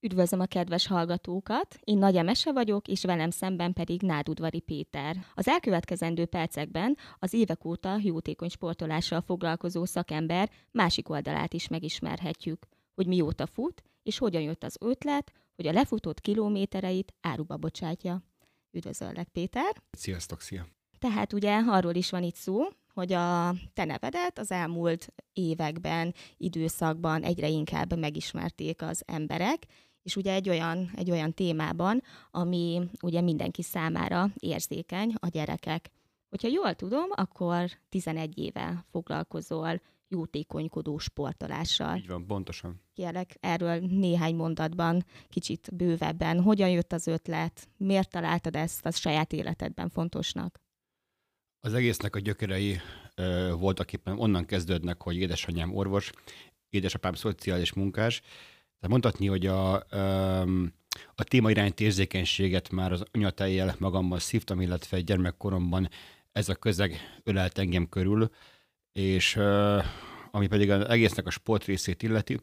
Üdvözlöm a kedves hallgatókat! Én Nagy Emese vagyok, és velem szemben pedig Nádudvari Péter. Az elkövetkezendő percekben az évek óta jótékony sportolással foglalkozó szakember másik oldalát is megismerhetjük, hogy mióta fut, és hogyan jött az ötlet, hogy a lefutott kilométereit áruba bocsátja. Üdvözöllek, Péter! Sziasztok, szia! Tehát ugye arról is van itt szó, hogy a te nevedet az elmúlt években, időszakban egyre inkább megismerték az emberek, és ugye egy olyan, egy olyan témában, ami ugye mindenki számára érzékeny, a gyerekek. Hogyha jól tudom, akkor 11 éve foglalkozol jótékonykodó sportolással. Így van, pontosan. Kérlek erről néhány mondatban, kicsit bővebben. Hogyan jött az ötlet? Miért találtad ezt a saját életedben fontosnak? Az egésznek a gyökerei ö, voltak éppen onnan kezdődnek, hogy édesanyám orvos, édesapám szociális munkás, tehát mondhatni, hogy a, a téma iránti érzékenységet már az anyatejjel magammal szívtam, illetve gyermekkoromban ez a közeg ölelt engem körül, és ami pedig az egésznek a sport részét illeti,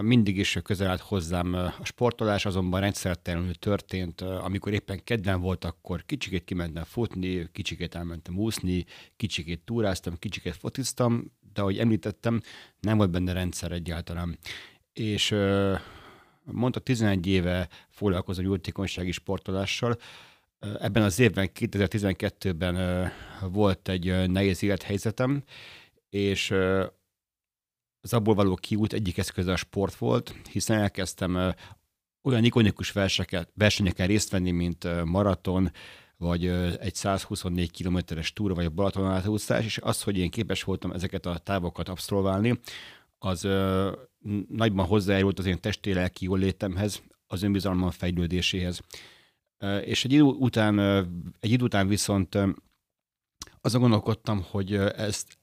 mindig is közel állt hozzám a sportolás, azonban rendszertelenül történt, amikor éppen kedven volt, akkor kicsikét kimentem futni, kicsikét elmentem úszni, kicsikét túráztam, kicsikét fotiztam, de ahogy említettem, nem volt benne rendszer egyáltalán és mondta 11 éve foglalkozom jótékonysági sportolással. Ebben az évben, 2012-ben volt egy nehéz élethelyzetem, és az abból való kiút egyik eszköze a sport volt, hiszen elkezdtem olyan ikonikus verseket, versenyeken részt venni, mint maraton, vagy egy 124 kilométeres túra, vagy a Balaton átúszás, és az, hogy én képes voltam ezeket a távokat abszolválni, az ö, nagyban hozzájárult az én testi lelki létemhez, az önbizalmam fejlődéséhez. Ö, és egy idő után, ö, egy idő után viszont ö, azon gondolkodtam, hogy ezt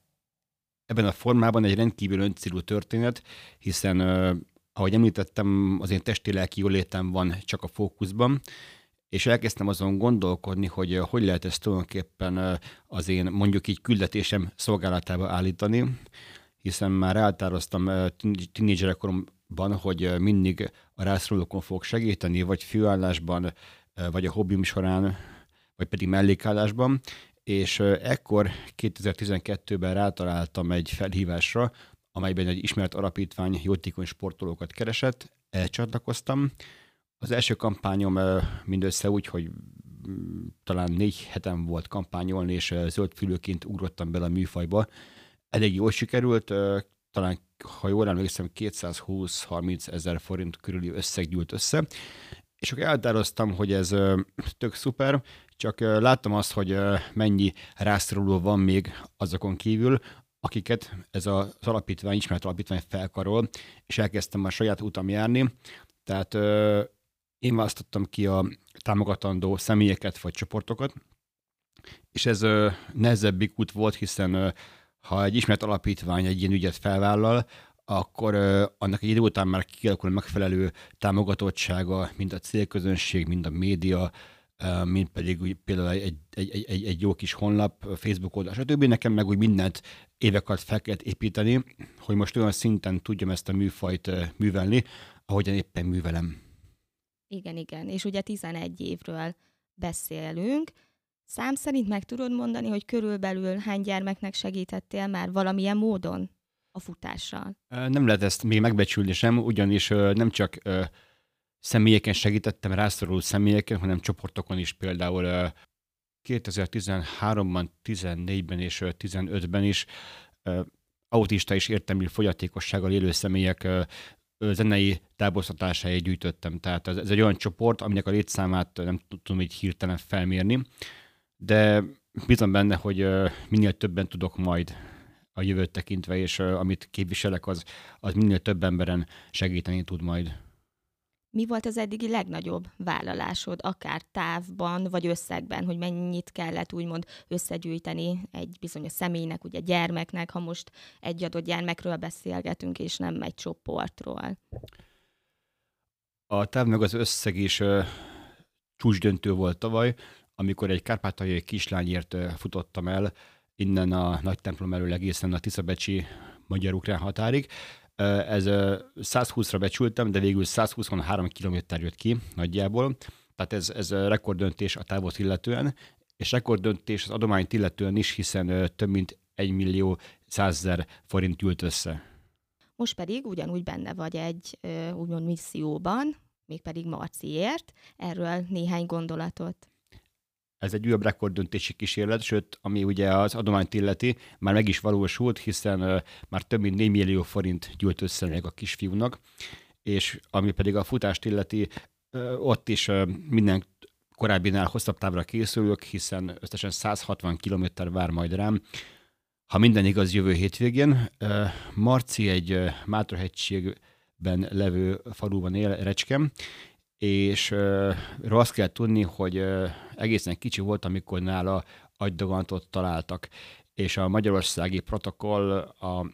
ebben a formában egy rendkívül öncélú történet, hiszen ö, ahogy említettem, az én testi lelki jólétem van csak a fókuszban, és elkezdtem azon gondolkodni, hogy hogy lehet ezt tulajdonképpen az én mondjuk így küldetésem szolgálatába állítani hiszen már eltároztam tínédzserekoromban, hogy mindig a rászorulókon fogok segíteni, vagy főállásban, vagy a hobbim során, vagy pedig mellékállásban, és ekkor 2012-ben rátaláltam egy felhívásra, amelyben egy ismert alapítvány jótékony sportolókat keresett, elcsatlakoztam. Az első kampányom mindössze úgy, hogy mm, talán négy hetem volt kampányolni, és zöldfülőként ugrottam bele a műfajba, elég jól sikerült, talán ha jól emlékszem, 220-30 ezer forint körüli összeg gyűlt össze, és akkor eltároztam, hogy ez tök szuper, csak láttam azt, hogy mennyi rászoruló van még azokon kívül, akiket ez az alapítvány, ismert alapítvány felkarol, és elkezdtem a saját utam járni. Tehát én választottam ki a támogatandó személyeket vagy csoportokat, és ez nehezebbik út volt, hiszen ha egy ismert alapítvány egy ilyen ügyet felvállal, akkor uh, annak egy idő után már kialakul megfelelő támogatottsága, mind a célközönség, mind a média, uh, mind pedig úgy, például egy, egy, egy, egy jó kis honlap, Facebook oldal, stb. Nekem meg úgy mindent évek alatt fel kellett építeni, hogy most olyan szinten tudjam ezt a műfajt művelni, ahogyan éppen művelem. Igen, igen. És ugye 11 évről beszélünk, Szám szerint meg tudod mondani, hogy körülbelül hány gyermeknek segítettél már valamilyen módon a futással? Nem lehet ezt még megbecsülni sem, ugyanis nem csak személyeken segítettem, rászoruló személyeken, hanem csoportokon is például 2013-ban, 14-ben és 15-ben is autista és értelmi fogyatékossággal élő személyek zenei táboztatásáért gyűjtöttem. Tehát ez, ez egy olyan csoport, aminek a létszámát nem tudom így hirtelen felmérni, de bízom benne, hogy minél többen tudok majd a jövőt tekintve, és amit képviselek, az, az minél több emberen segíteni tud majd. Mi volt az eddigi legnagyobb vállalásod, akár távban vagy összegben, hogy mennyit kellett úgymond összegyűjteni egy bizonyos személynek, ugye gyermeknek, ha most egy adott gyermekről beszélgetünk, és nem egy csoportról? A táv meg az összeg is uh, csúcsdöntő volt tavaly amikor egy kárpátaljai kislányért futottam el, innen a nagy templom elől egészen a Tiszabecsi magyar-ukrán határig. Ez 120-ra becsültem, de végül 123 km jött ki nagyjából. Tehát ez, ez rekorddöntés a távot illetően, és rekorddöntés az adományt illetően is, hiszen több mint 1 millió 100 forint gyűlt össze. Most pedig ugyanúgy benne vagy egy úgymond misszióban, mégpedig Marciért. Erről néhány gondolatot. Ez egy újabb rekorddöntési kísérlet, sőt, ami ugye az adományt illeti, már meg is valósult, hiszen már több mint 4 millió forint gyűlt össze meg a kisfiúnak, és ami pedig a futást illeti, ott is minden korábbinál hosszabb távra készülök, hiszen összesen 160 km vár majd rám. Ha minden igaz, jövő hétvégén. Marci egy Mátrahegységben levő faluban él, Recskem, és uh, azt kell tudni, hogy uh, egészen kicsi volt, amikor nála agydogantot találtak, és a magyarországi protokoll a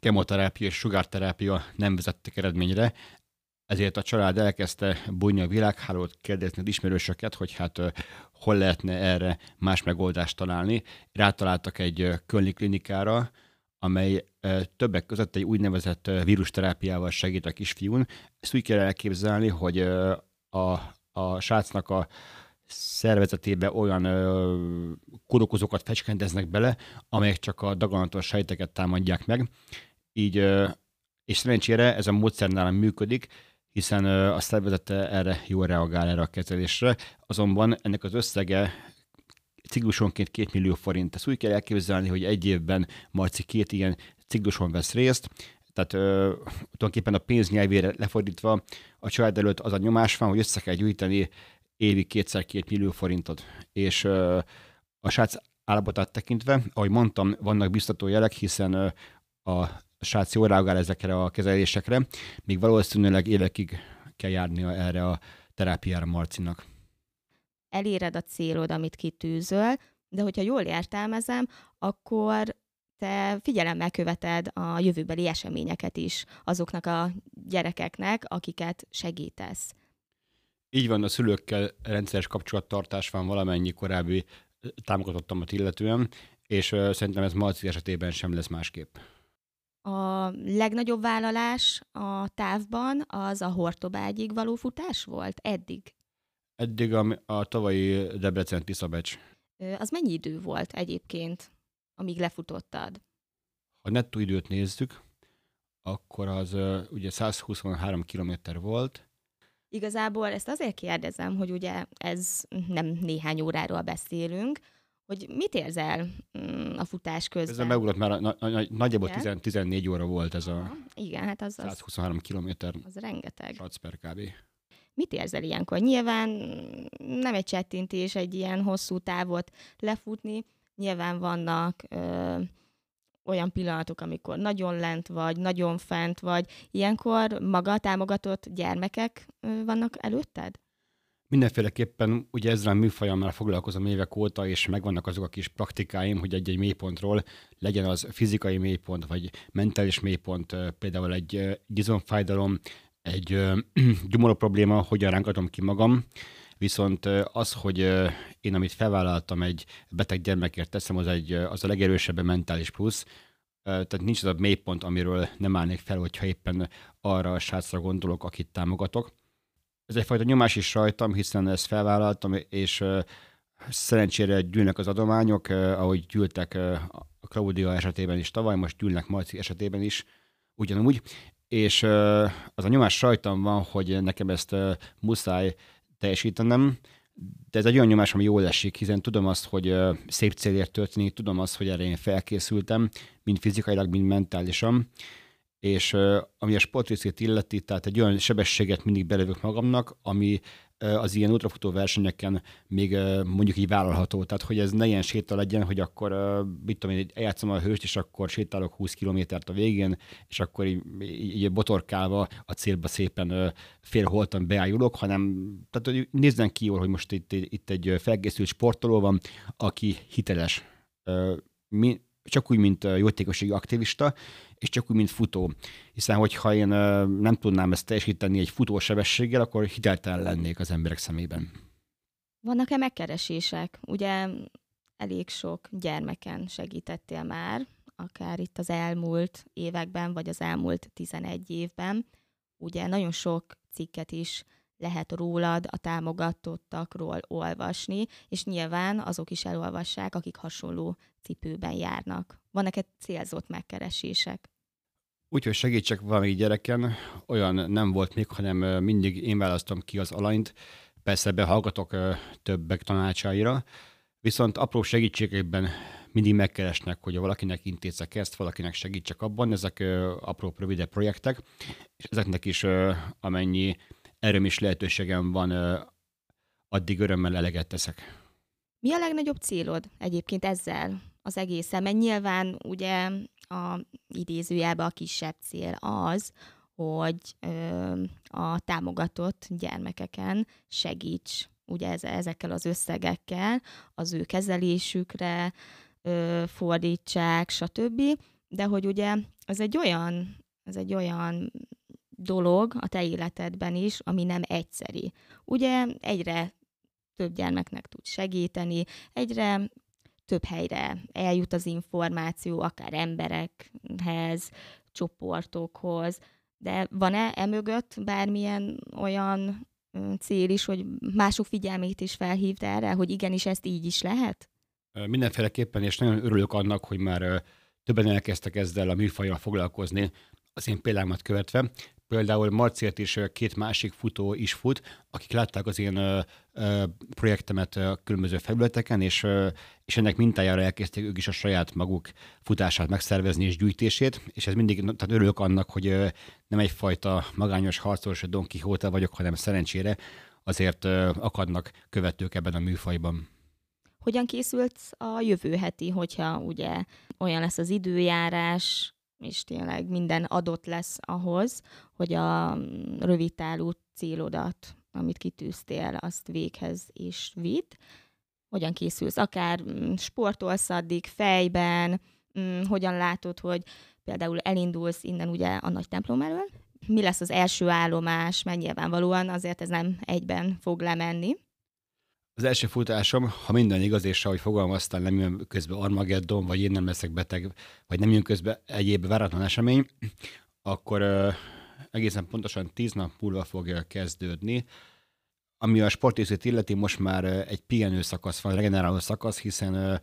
kemoterápia és sugárterápia nem vezettek eredményre, ezért a család elkezdte bújni a világhálót, kérdezni az ismerősöket, hogy hát uh, hol lehetne erre más megoldást találni. Rátaláltak egy Kölni klinikára, amely többek között egy úgynevezett vírusterápiával segít a kisfiún. Ezt úgy kell elképzelni, hogy a, a srácnak a szervezetébe olyan kórokozókat fecskendeznek bele, amelyek csak a daganatos sejteket támadják meg. Így, és szerencsére ez a módszer nálam működik, hiszen a szervezete erre jól reagál erre a kezelésre, azonban ennek az összege ciklusonként 2 millió forint. Ezt úgy kell elképzelni, hogy egy évben Marci két ilyen cikluson vesz részt, tehát ö, tulajdonképpen a pénz nyelvére lefordítva a család előtt az a nyomás van, hogy össze kell gyűjteni évi kétszer két millió forintot. És ö, a srác állapotát tekintve, ahogy mondtam, vannak biztató jelek, hiszen ö, a srác jól reagál ezekre a kezelésekre, még valószínűleg évekig kell járnia erre a terápiára Marcinak eléred a célod, amit kitűzöl, de hogyha jól értelmezem, akkor te figyelemmel követed a jövőbeli eseményeket is azoknak a gyerekeknek, akiket segítesz. Így van, a szülőkkel rendszeres kapcsolattartás van valamennyi korábbi támogatottomat illetően, és szerintem ez Marci esetében sem lesz másképp. A legnagyobb vállalás a távban az a Hortobágyig való futás volt eddig? Eddig a, a tavalyi Debrecen Tiszabecs. Az mennyi idő volt egyébként, amíg lefutottad? Ha nettó időt nézzük, akkor az ugye 123 kilométer volt. Igazából ezt azért kérdezem, hogy ugye ez nem néhány óráról beszélünk, hogy mit érzel mm, a futás közben? Ez megugrott már, na, na, nagyjából 10, 14 óra volt ez a igen, hát az, 123 kilométer. Az rengeteg. per kb. Mit érzel ilyenkor? Nyilván nem egy csettintés egy ilyen hosszú távot lefutni, nyilván vannak ö, olyan pillanatok, amikor nagyon lent vagy, nagyon fent vagy. Ilyenkor maga támogatott gyermekek ö, vannak előtted? Mindenféleképpen ugye ezzel a műfajammal foglalkozom évek óta, és megvannak azok a kis praktikáim, hogy egy-egy mélypontról legyen az fizikai mélypont, vagy mentális mélypont, például egy gizomfájdalom, egy ö, gyomoró probléma, hogyan rángatom ki magam, viszont az, hogy én amit felvállaltam egy beteg gyermekért teszem, az, egy, az a legerősebb mentális plusz, tehát nincs az a mélypont, amiről nem állnék fel, hogyha éppen arra a srácra gondolok, akit támogatok. Ez egyfajta nyomás is rajtam, hiszen ezt felvállaltam, és szerencsére gyűlnek az adományok, ahogy gyűltek a Claudia esetében is tavaly, most gyűlnek Marci esetében is, ugyanúgy, és az a nyomás rajtam van, hogy nekem ezt muszáj teljesítenem, de ez egy olyan nyomás, ami jól esik, hiszen tudom azt, hogy szép célért történik, tudom azt, hogy erre én felkészültem, mind fizikailag, mind mentálisan, és ami a sportrészét illeti, tehát egy olyan sebességet mindig belövök magamnak, ami az ilyen ultrafutó versenyeken még mondjuk így vállalható. Tehát, hogy ez ne ilyen séta legyen, hogy akkor, mit tudom én, eljátszom a hőst, és akkor sétálok 20 kilométert a végén, és akkor így, így botorkálva a célba szépen félholtan beállulok, hanem tehát, hogy nézzen ki jól, hogy most itt, itt egy felkészült sportoló van, aki hiteles. Mi, csak úgy, mint jótékossági aktivista, és csak úgy, mint futó. Hiszen, hogyha én nem tudnám ezt teljesíteni egy futósebességgel, akkor hiteltelen lennék az emberek szemében. Vannak-e megkeresések? Ugye elég sok gyermeken segítettél már akár itt az elmúlt években, vagy az elmúlt 11 évben. Ugye nagyon sok cikket is lehet rólad, a támogatottakról olvasni, és nyilván azok is elolvassák, akik hasonló cipőben járnak. Van neked célzott megkeresések? Úgyhogy segítsek valami gyereken, olyan nem volt még, hanem mindig én választom ki az alanyt. Persze behallgatok többek tanácsaira, viszont apró segítségekben mindig megkeresnek, hogy valakinek intézek ezt, valakinek segítsek abban. Ezek apró, rövidebb projektek, és ezeknek is amennyi erőm is lehetőségem van, addig örömmel eleget teszek. Mi a legnagyobb célod egyébként ezzel az egészen? Mert nyilván ugye a idézőjelben a kisebb cél az, hogy ö, a támogatott gyermekeken segíts ugye ezekkel az összegekkel az ő kezelésükre ö, fordítsák, stb. De hogy ugye ez egy olyan, ez egy olyan dolog a te életedben is, ami nem egyszeri. Ugye egyre több gyermeknek tud segíteni, egyre több helyre eljut az információ, akár emberekhez, csoportokhoz, de van-e emögött bármilyen olyan cél is, hogy mások figyelmét is felhívta erre, hogy igenis ezt így is lehet? Mindenféleképpen, és nagyon örülök annak, hogy már többen elkezdtek ezzel a műfajjal foglalkozni, az én példámat követve. Például Marciért is két másik futó is fut, akik látták az én projektemet a különböző felületeken, és, és ennek mintájára elkezdték ők is a saját maguk futását megszervezni és gyűjtését, és ez mindig, tehát örülök annak, hogy nem egyfajta magányos harcos Don Quixote vagyok, hanem szerencsére azért akadnak követők ebben a műfajban. Hogyan készült a jövő heti, hogyha ugye olyan lesz az időjárás, és tényleg minden adott lesz ahhoz, hogy a mm, rövidtávú célodat, amit kitűztél, azt véghez is vitt. Hogyan készülsz? Akár mm, sportolsz addig fejben, mm, hogyan látod, hogy például elindulsz innen ugye a nagy templom elől, mi lesz az első állomás, mert nyilvánvalóan azért ez nem egyben fog lemenni. Az első futásom, ha minden igaz, és ahogy fogalmaztál, nem jön közben Armageddon, vagy én nem leszek beteg, vagy nem jön közben egyéb váratlan esemény, akkor uh, egészen pontosan tíz nap múlva fog kezdődni. Ami a sportészét illeti, most már egy pihenő szakasz van, regeneráló szakasz, hiszen uh,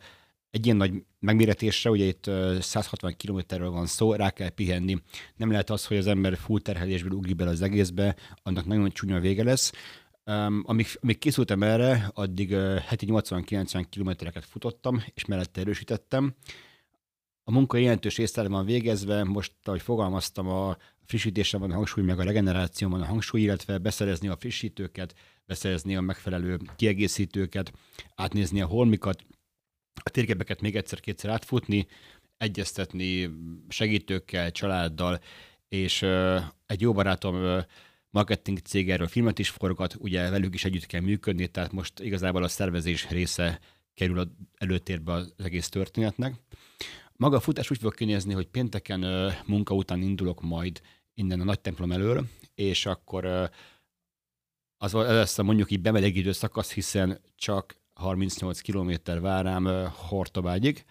egy ilyen nagy megméretésre, ugye itt 160 kilométerről van szó, rá kell pihenni. Nem lehet az, hogy az ember full terhelésből ugrik bele az egészbe, annak nagyon csúnya vége lesz. Um, amíg, amíg készültem erre, addig uh, heti 80-90 kilométereket futottam, és mellette erősítettem. A munka jelentős résztel van végezve, most, ahogy fogalmaztam, a frissítésre van a hangsúly, meg a regeneráció van a hangsúly, illetve beszerezni a frissítőket, beszerezni a megfelelő kiegészítőket, átnézni a holmikat, a térképeket még egyszer-kétszer átfutni, egyeztetni segítőkkel, családdal, és uh, egy jó barátom uh, marketing cég erről filmet is forgat, ugye velük is együtt kell működni, tehát most igazából a szervezés része kerül a előtérbe az egész történetnek. Maga a futás úgy fog kinézni, hogy pénteken uh, munka után indulok majd innen a nagy templom elől, és akkor uh, az lesz a mondjuk így bemelegítő szakasz, hiszen csak 38 km vár rám Hortobágyig.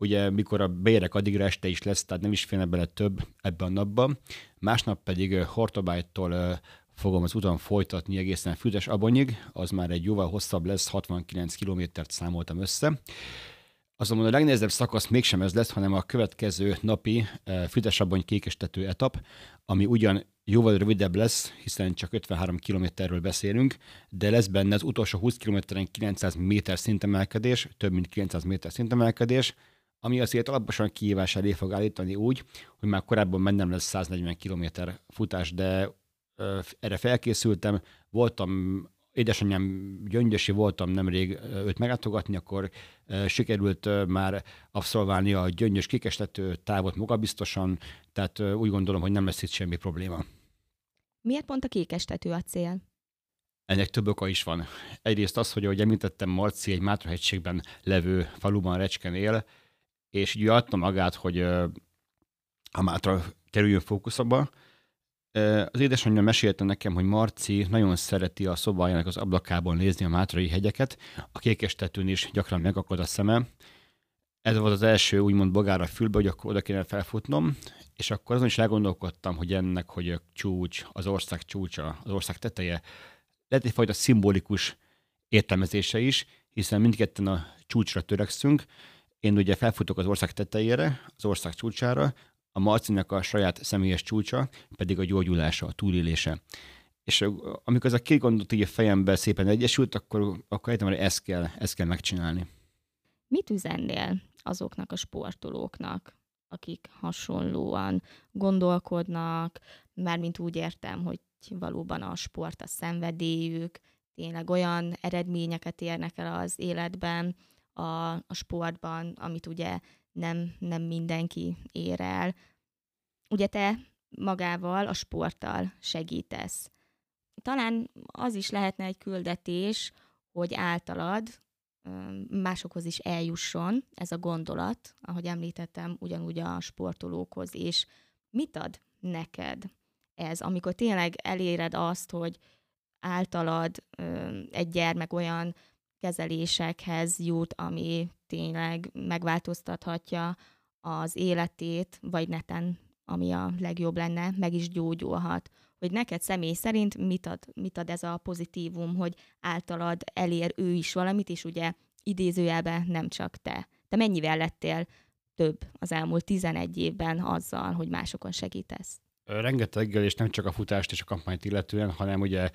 Ugye mikor a bérek addigra este is lesz, tehát nem is félne bele több ebben a napban. Másnap pedig Hortobágytól fogom az utam folytatni egészen Füzes Abonyig, az már egy jóval hosszabb lesz, 69 kilométert számoltam össze. Azonban a legnehezebb szakasz mégsem ez lesz, hanem a következő napi Füzes-Abony kékestető etap, ami ugyan jóval rövidebb lesz, hiszen csak 53 kilométerről beszélünk, de lesz benne az utolsó 20 kilométeren 900 méter szintemelkedés, több mint 900 méter szintemelkedés, ami azért alaposan kihívás elé fog állítani úgy, hogy már korábban mennem lesz 140 km futás, de erre felkészültem, voltam édesanyám gyöngyösi voltam nemrég őt meglátogatni, akkor sikerült már abszolválni a gyöngyös kikestető távot magabiztosan, tehát úgy gondolom, hogy nem lesz itt semmi probléma. Miért pont a kékestető a cél? Ennek több oka is van. Egyrészt az, hogy ahogy említettem, Marci egy Mátrahegységben levő faluban Recsken él, és így adta magát, hogy a Mátra kerüljön fókuszba. Az édesanyja mesélte nekem, hogy Marci nagyon szereti a szobájának az ablakában nézni a Mátrai hegyeket, a kékes tetőn is gyakran megakad a szeme, ez volt az első úgymond bogár a fülbe, hogy akkor oda kéne felfutnom, és akkor azon is elgondolkodtam, hogy ennek, hogy a csúcs, az ország csúcsa, az ország teteje, lehet egyfajta szimbolikus értelmezése is, hiszen mindketten a csúcsra törekszünk. Én ugye felfutok az ország tetejére, az ország csúcsára, a Marcinak a saját személyes csúcsa pedig a gyógyulása, a túlélése. És amikor ez a két gondot így a fejemben szépen egyesült, akkor, akkor értem, hogy ezt kell, ezt kell megcsinálni. Mit üzennél azoknak a sportolóknak, akik hasonlóan gondolkodnak, mármint úgy értem, hogy valóban a sport a szenvedélyük, tényleg olyan eredményeket érnek el az életben, a, a sportban, amit ugye nem, nem mindenki ér el. Ugye te magával, a sporttal segítesz. Talán az is lehetne egy küldetés, hogy általad másokhoz is eljusson ez a gondolat, ahogy említettem, ugyanúgy a sportolókhoz is. Mit ad neked ez, amikor tényleg eléred azt, hogy általad egy gyermek olyan kezelésekhez jut, ami tényleg megváltoztathatja az életét, vagy neten, ami a legjobb lenne, meg is gyógyulhat. Hogy neked személy szerint mit ad, mit ad ez a pozitívum, hogy általad elér ő is valamit, és ugye idézőjelben nem csak te. Te mennyivel lettél több az elmúlt 11 évben azzal, hogy másokon segítesz? Rengeteggel, és nem csak a futást és a kampányt illetően, hanem ugye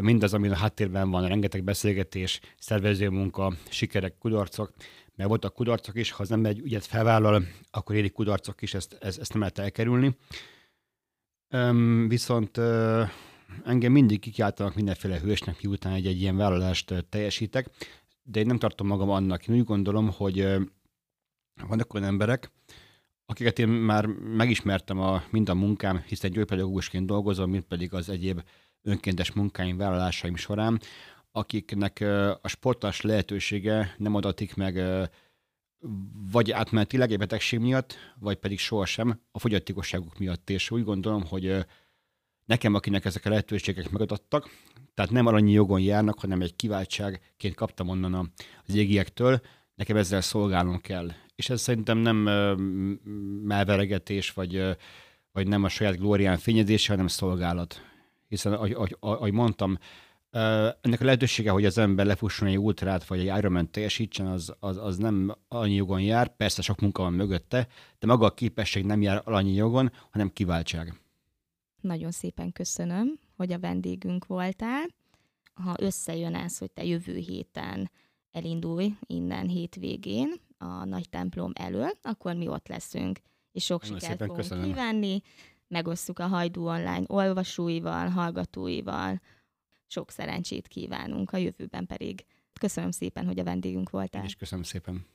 mindaz, ami a háttérben van, rengeteg beszélgetés, szervező munka, sikerek, kudarcok, mert voltak kudarcok is, ha az ember egy ügyet felvállal, akkor érik kudarcok is, ezt, ezt, ezt nem lehet elkerülni. Üm, viszont ö, engem mindig kikiáltanak mindenféle hősnek, miután egy, egy ilyen vállalást teljesítek, de én nem tartom magam annak. Én úgy gondolom, hogy ö, vannak olyan emberek, akiket én már megismertem a, mind a munkám, hiszen gyógypedagógusként dolgozom, mint pedig az egyéb önkéntes munkáim, vállalásaim során, akiknek a sportás lehetősége nem adatik meg vagy átmenetileg egy betegség miatt, vagy pedig sohasem a fogyatékosságuk miatt. És úgy gondolom, hogy nekem, akinek ezek a lehetőségek megadottak, tehát nem alanyi jogon járnak, hanem egy kiváltságként kaptam onnan az égiektől, nekem ezzel szolgálnom kell és ez szerintem nem melveregetés, vagy, vagy nem a saját glórián fényezése, hanem szolgálat. Hiszen, ahogy, ahogy, mondtam, ennek a lehetősége, hogy az ember lefusson egy ultrát, vagy egy Ironman teljesítsen, az, az, az nem annyi jogon jár, persze sok munka van mögötte, de maga a képesség nem jár annyi jogon, hanem kiváltság. Nagyon szépen köszönöm, hogy a vendégünk voltál. Ha összejön ez, hogy te jövő héten elindulj innen hétvégén, a nagy templom elől, akkor mi ott leszünk, és sok Nagyon sikert fogunk köszönöm. kívánni, megosztjuk a Hajdú Online olvasóival, hallgatóival, sok szerencsét kívánunk a jövőben pedig. Köszönöm szépen, hogy a vendégünk voltál. Én is köszönöm szépen.